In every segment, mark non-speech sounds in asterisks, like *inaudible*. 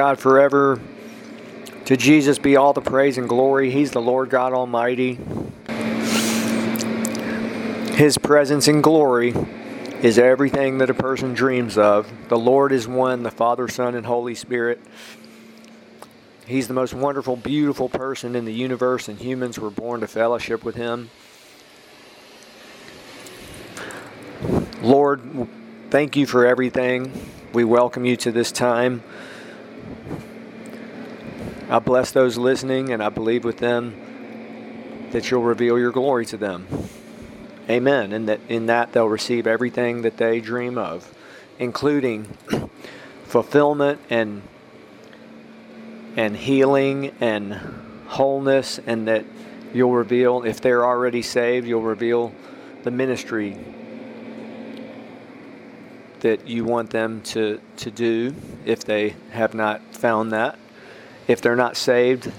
God forever. To Jesus be all the praise and glory. He's the Lord God Almighty. His presence and glory is everything that a person dreams of. The Lord is one, the Father, Son, and Holy Spirit. He's the most wonderful, beautiful person in the universe, and humans were born to fellowship with Him. Lord, thank you for everything. We welcome you to this time. I bless those listening, and I believe with them that you'll reveal your glory to them. Amen. And that in that they'll receive everything that they dream of, including *clears throat* fulfillment and and healing and wholeness, and that you'll reveal if they're already saved, you'll reveal the ministry that you want them to, to do if they have not found that. If they're not saved,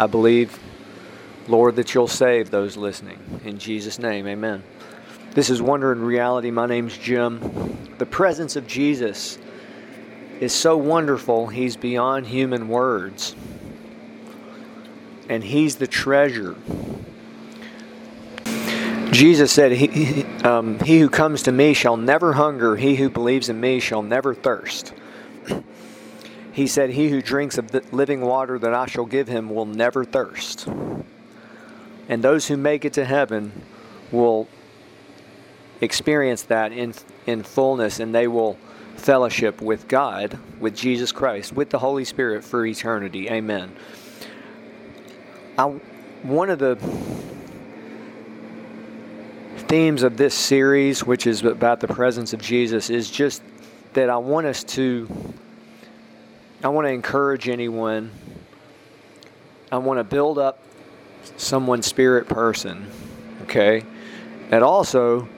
I believe, Lord, that you'll save those listening. In Jesus' name, amen. This is Wonder and Reality. My name's Jim. The presence of Jesus is so wonderful, he's beyond human words. And he's the treasure. Jesus said, he, um, he who comes to me shall never hunger, he who believes in me shall never thirst. He said, He who drinks of the living water that I shall give him will never thirst. And those who make it to heaven will experience that in, in fullness, and they will fellowship with God, with Jesus Christ, with the Holy Spirit for eternity. Amen. I, one of the themes of this series, which is about the presence of Jesus, is just that I want us to, I want to encourage anyone, I want to build up someone's spirit person, okay? And also,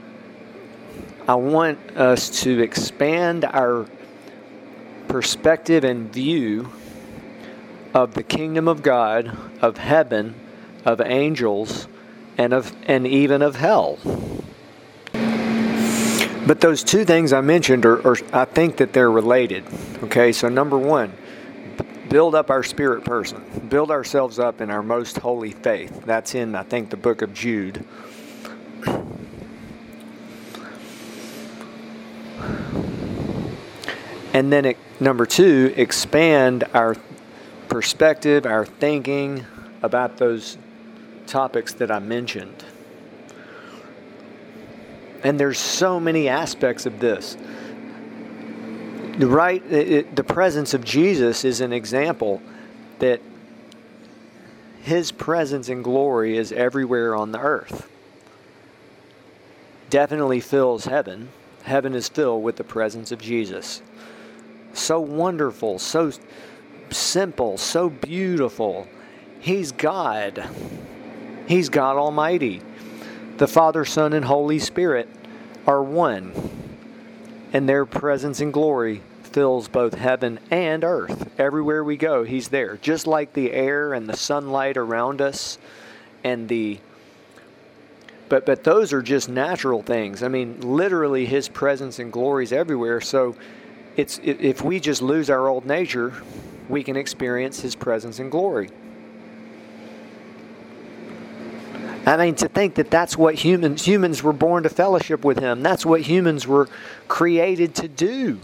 I want us to expand our perspective and view of the kingdom of God, of heaven, of angels, and of and even of hell. But those two things I mentioned are, are I think that they're related. Okay, so number one, build up our spirit person, build ourselves up in our most holy faith. That's in I think the book of Jude. And then, it, number two, expand our perspective, our thinking about those topics that I mentioned. And there's so many aspects of this. Right? It, the presence of Jesus is an example that his presence and glory is everywhere on the earth. Definitely fills heaven. Heaven is filled with the presence of Jesus so wonderful, so simple, so beautiful. He's God. He's God Almighty. The Father, Son, and Holy Spirit are one, and their presence and glory fills both heaven and earth. Everywhere we go, He's there. Just like the air and the sunlight around us and the but but those are just natural things. I mean, literally his presence and glory is everywhere. So it's if we just lose our old nature, we can experience His presence and glory. I mean, to think that that's what humans humans were born to fellowship with Him. That's what humans were created to do,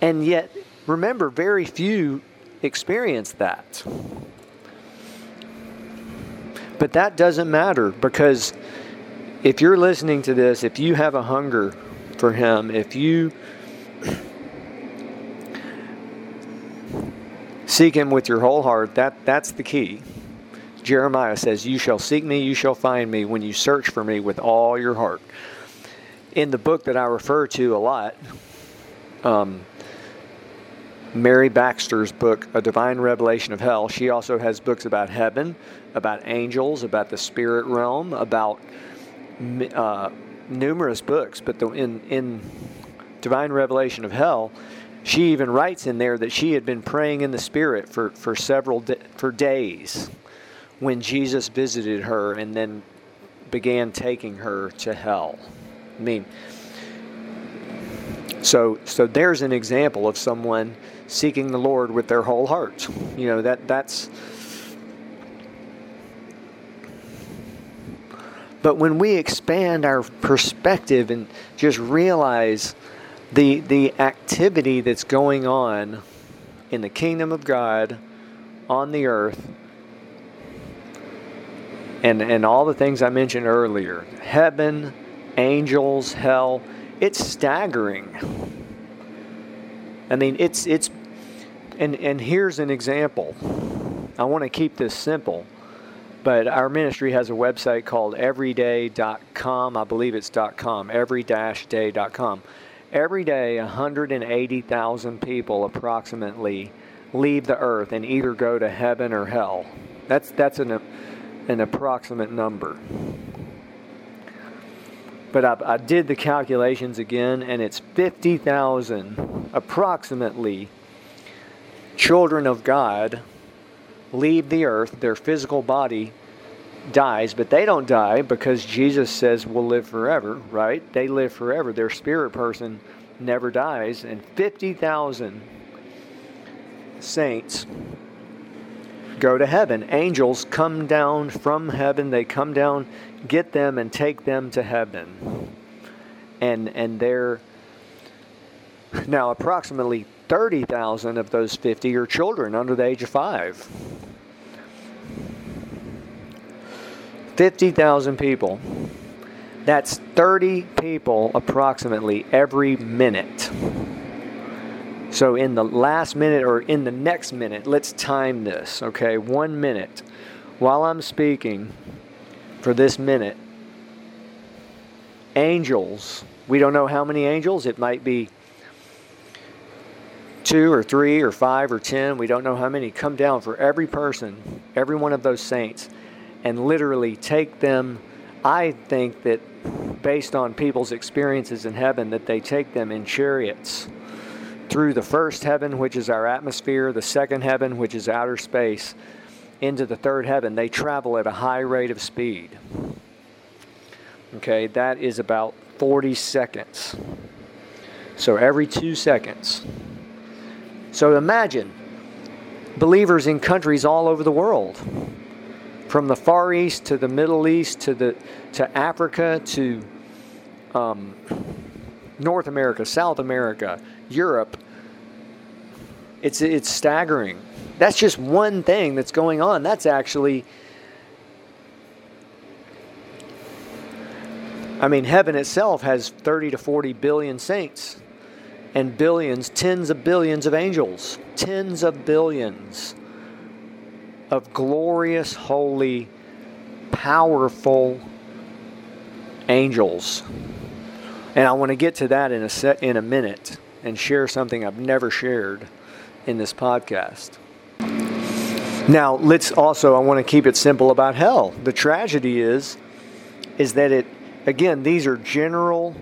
and yet, remember, very few experience that. But that doesn't matter because if you're listening to this, if you have a hunger for Him, if you Seek him with your whole heart. That, that's the key. Jeremiah says, You shall seek me, you shall find me when you search for me with all your heart. In the book that I refer to a lot, um, Mary Baxter's book, A Divine Revelation of Hell, she also has books about heaven, about angels, about the spirit realm, about uh, numerous books. But the, in, in Divine Revelation of Hell, she even writes in there that she had been praying in the spirit for, for several for days when Jesus visited her and then began taking her to hell. I mean, So, so there's an example of someone seeking the Lord with their whole heart. You know that that's. But when we expand our perspective and just realize the the activity that's going on in the kingdom of God on the earth and and all the things I mentioned earlier, heaven, angels, hell, it's staggering. I mean, it's it's and and here's an example. I want to keep this simple, but our ministry has a website called everyday.com. I believe it's .com, every-day.com. Every day, 180,000 people approximately leave the earth and either go to heaven or hell. That's that's an an approximate number. But I, I did the calculations again, and it's 50,000 approximately children of God leave the earth, their physical body dies, but they don't die because Jesus says we'll live forever, right? They live forever. Their spirit person never dies, and 50,000 saints go to heaven. Angels come down from heaven. They come down, get them, and take them to heaven. And and they're now approximately 30,000 of those 50 are children under the age of five. 50,000 people. That's 30 people approximately every minute. So in the last minute or in the next minute, let's time this, okay? One minute. While I'm speaking for this minute, angels, we don't know how many angels, it might be two or three or five or ten, we don't know how many, come down for every person, every one of those saints, and literally take them. I think that based on people's experiences in heaven, that they take them in chariots through the first heaven, which is our atmosphere, the second heaven, which is outer space, into the third heaven. They travel at a high rate of speed. Okay, that is about 40 seconds. So every two seconds. So imagine believers in countries all over the world, from the Far East to the Middle East to the to Africa to um, North America, South America, Europe. It's it's staggering. That's just one thing that's going on. That's actually I mean, heaven itself has 30 to 40 billion saints and billions, tens of billions of angels, tens of billions of glorious, holy, powerful angels. And I want to get to that in a set in a minute and share something I've never shared in this podcast. Now, let's also I want to keep it simple about hell. The tragedy is is that it again, these are general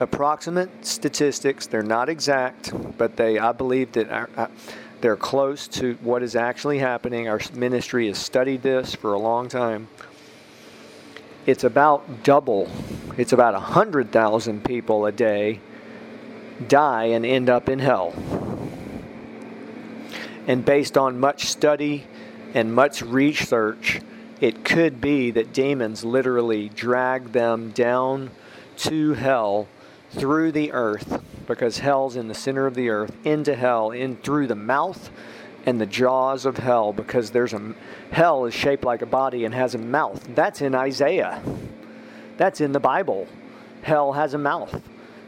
approximate statistics. They're not exact, but they I believe that are, uh, they're close to what is actually happening. Our ministry has studied this for a long time it's about double. It's about 100,000 people a day die and end up in hell. And based on much study and much research, it could be that demons literally drag them down to hell through the earth because hell's in the center of the earth into hell in through the mouth and the jaws of hell because there's a hell is shaped like a body and has a mouth. That's in Isaiah. That's in the Bible. Hell has a mouth.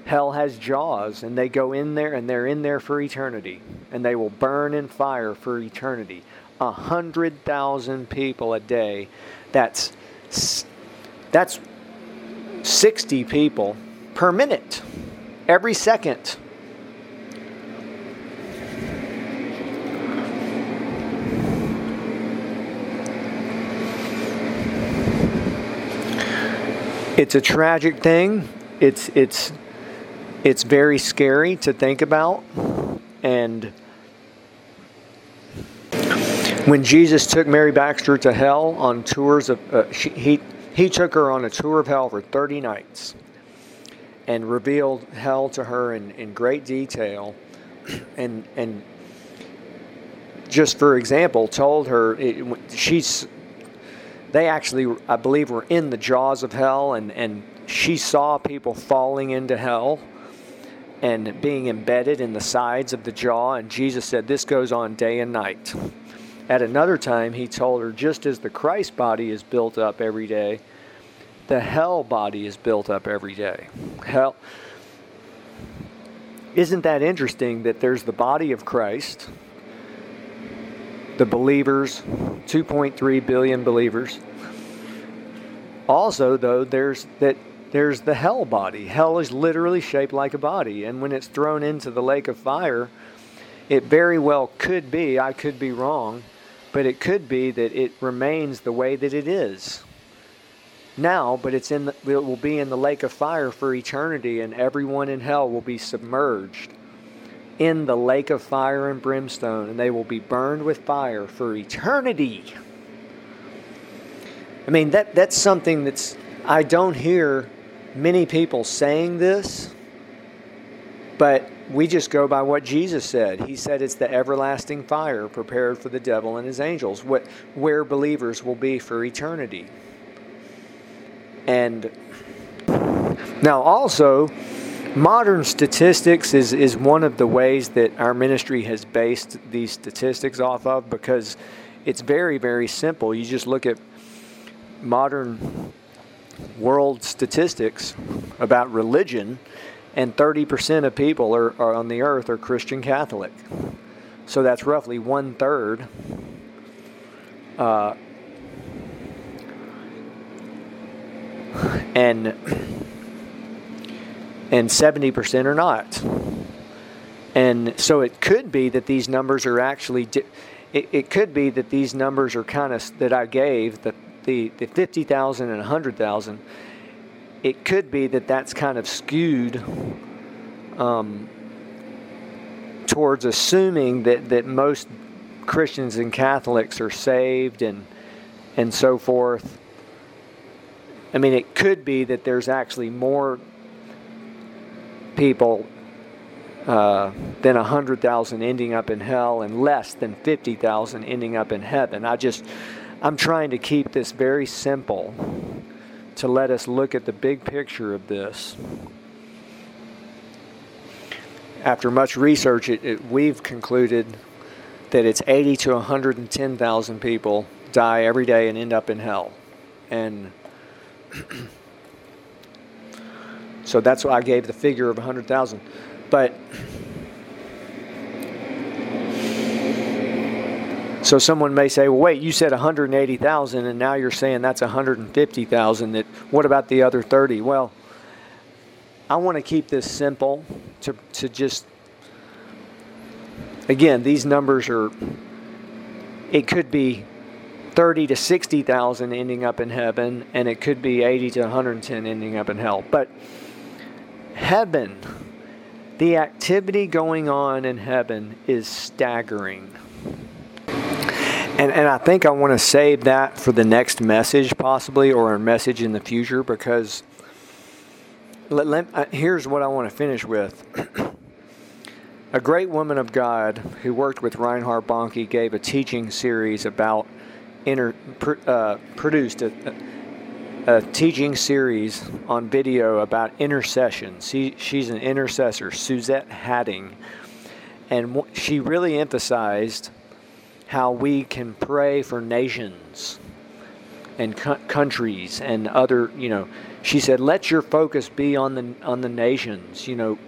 Hell has jaws and they go in there and they're in there for eternity and they will burn in fire for eternity. A hundred thousand people a day. That's that's 60 people per minute every second it's a tragic thing. It's it's it's very scary to think about, and when Jesus took Mary Baxter to hell on tours of uh, she, he he took her on a tour of hell for 30 nights. and revealed hell to her in, in great detail and and just for example told her it, she's they actually I believe were in the jaws of hell and and she saw people falling into hell and being embedded in the sides of the jaw and Jesus said this goes on day and night. At another time he told her just as the Christ body is built up every day the hell body is built up every day. Hell. Isn't that interesting that there's the body of Christ, the believers, 2.3 billion believers. Also, though, there's that there's the hell body. Hell is literally shaped like a body, and when it's thrown into the lake of fire, it very well could be, I could be wrong, but it could be that it remains the way that it is now, but it's in the, it will be in the lake of fire for eternity, and everyone in hell will be submerged in the lake of fire and brimstone, and they will be burned with fire for eternity. I mean, that, that's something that's, I don't hear many people saying this, but we just go by what Jesus said. He said it's the everlasting fire prepared for the devil and his angels, what, where believers will be for eternity. And now, also, modern statistics is, is one of the ways that our ministry has based these statistics off of because it's very, very simple. You just look at modern world statistics about religion, and 30% of people are, are on the earth are Christian Catholic. So that's roughly one third. Uh, and and 70% are not. And so it could be that these numbers are actually it, it could be that these numbers are kind of that I gave the the, the 50,000 and 100,000 it could be that that's kind of skewed um, towards assuming that, that most Christians and Catholics are saved and and so forth I mean, it could be that there's actually more people uh, than 100,000 ending up in hell and less than 50,000 ending up in heaven. I just, I'm trying to keep this very simple to let us look at the big picture of this. After much research, it, it, we've concluded that it's 80 to 110,000 people die every day and end up in hell. And *clears throat* so that's why I gave the figure of 100,000. But so someone may say, "Well, wait, you said 180,000 and now you're saying that's 150,000. That what about the other 30?" Well, I want to keep this simple to to just again, these numbers are it could be 30 to 60,000 ending up in heaven, and it could be 80 to 110 ending up in hell. But heaven, the activity going on in heaven is staggering. And, and I think I want to save that for the next message, possibly, or a message in the future, because let, let, uh, here's what I want to finish with. *clears throat* a great woman of God who worked with Reinhard Bonnke gave a teaching series about inter, uh, produced a, a, teaching series on video about intercession. She, she's an intercessor, Suzette Hattingh, and she really emphasized how we can pray for nations and co- countries and other, you know, she said, let your focus be on the on the nations. You know,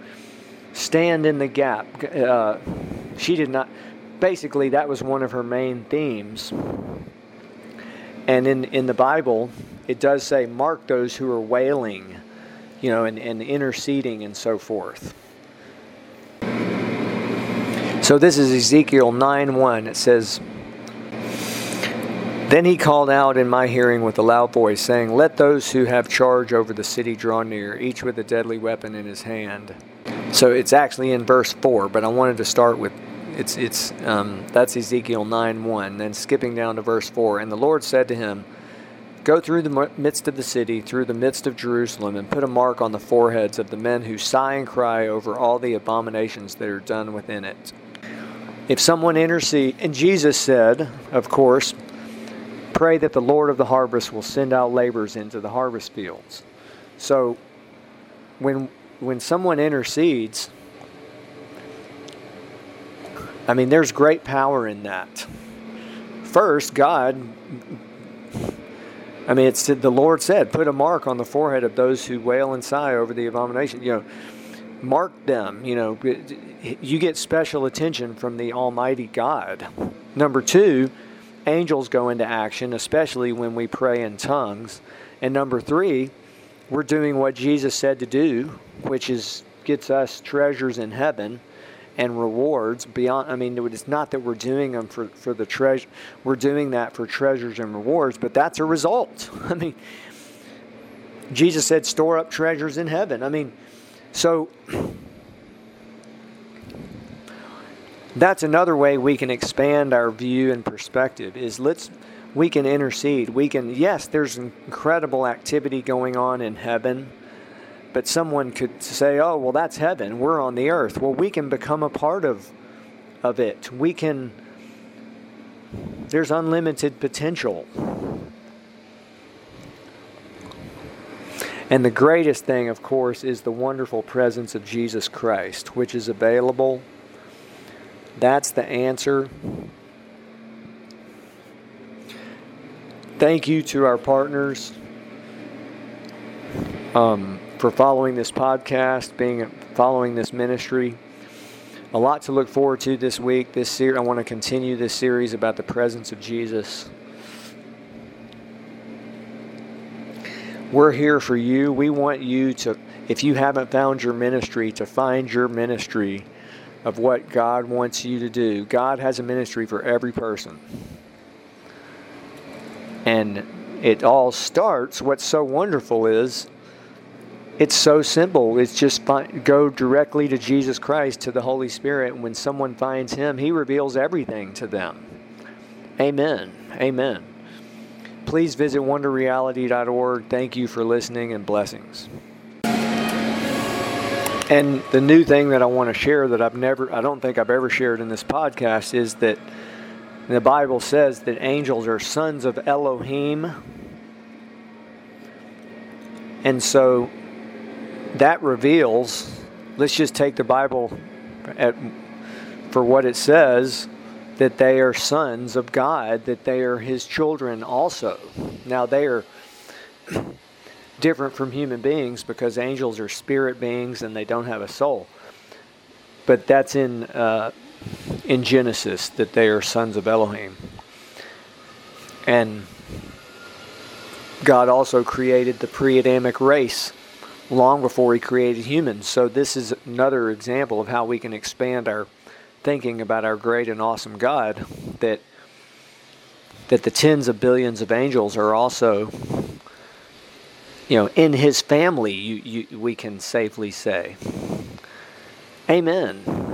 stand in the gap. Uh, she did not. Basically, that was one of her main themes and in, in the Bible, it does say, mark those who are wailing, you know, and, and interceding and so forth. So this is Ezekiel 9 1. It says, Then he called out in my hearing with a loud voice, saying, Let those who have charge over the city draw near, each with a deadly weapon in his hand. So it's actually in verse 4, but I wanted to start with it's it's um, that's Ezekiel nine one. Then skipping down to verse four, and the Lord said to him, Go through the midst of the city, through the midst of Jerusalem, and put a mark on the foreheads of the men who sigh and cry over all the abominations that are done within it. If someone intercedes, and Jesus said, of course, pray that the Lord of the harvest will send out laborers into the harvest fields. So when when someone intercedes, I mean there's great power in that. First, God I mean, it's the Lord said, "Put a mark on the forehead of those who wail and sigh over the abomination." You know, mark them. You know, you get special attention from the Almighty God. Number two, angels go into action, especially when we pray in tongues. And number three, we're doing what Jesus said to do, which is gets us treasures in heaven and rewards beyond. I mean, it's not that we're doing them for, for the treasure, we're doing that for treasures and rewards, but that's a result. *laughs* I mean, Jesus said, store up treasures in heaven. I mean, so that's another way we can expand our view and perspective is let's we can intercede we can yes there's incredible activity going on in heaven but someone could say, "Oh, well, that's heaven. We're on the earth." Well, we can become a part of of it. We can. There's unlimited potential. And the greatest thing, of course, is the wonderful presence of Jesus Christ, which is available. That's the answer. Thank you to our partners. Um, for following this podcast, being following this ministry. A lot to look forward to this week. This series, I want to continue this series about the presence of Jesus. We're here for you. We want you to, if you haven't found your ministry, to find your ministry of what God wants you to do. God has a ministry for every person. And it all starts, what's so wonderful is it's so simple. It's just go directly to Jesus Christ, to the Holy Spirit. And when someone finds Him, He reveals everything to them. Amen. Amen. Please visit wonderreality.org. Thank you for listening and blessings. And the new thing that I want to share that I've never, I don't think I've ever shared in this podcast is that the Bible says that angels are sons of Elohim. And so that reveals, let's just take the Bible at, for what it says, that they are sons of God, that they are His children also. Now, they are *clears throat* different from human beings because angels are spirit beings and they don't have a soul. But that's in, uh, in Genesis, that they are sons of Elohim. And God also created the pre Adamic race long before he created humans. So this is another example of how we can expand our thinking about our great and awesome God that that the tens of billions of angels are also you know in his family you, you we can safely say. Amen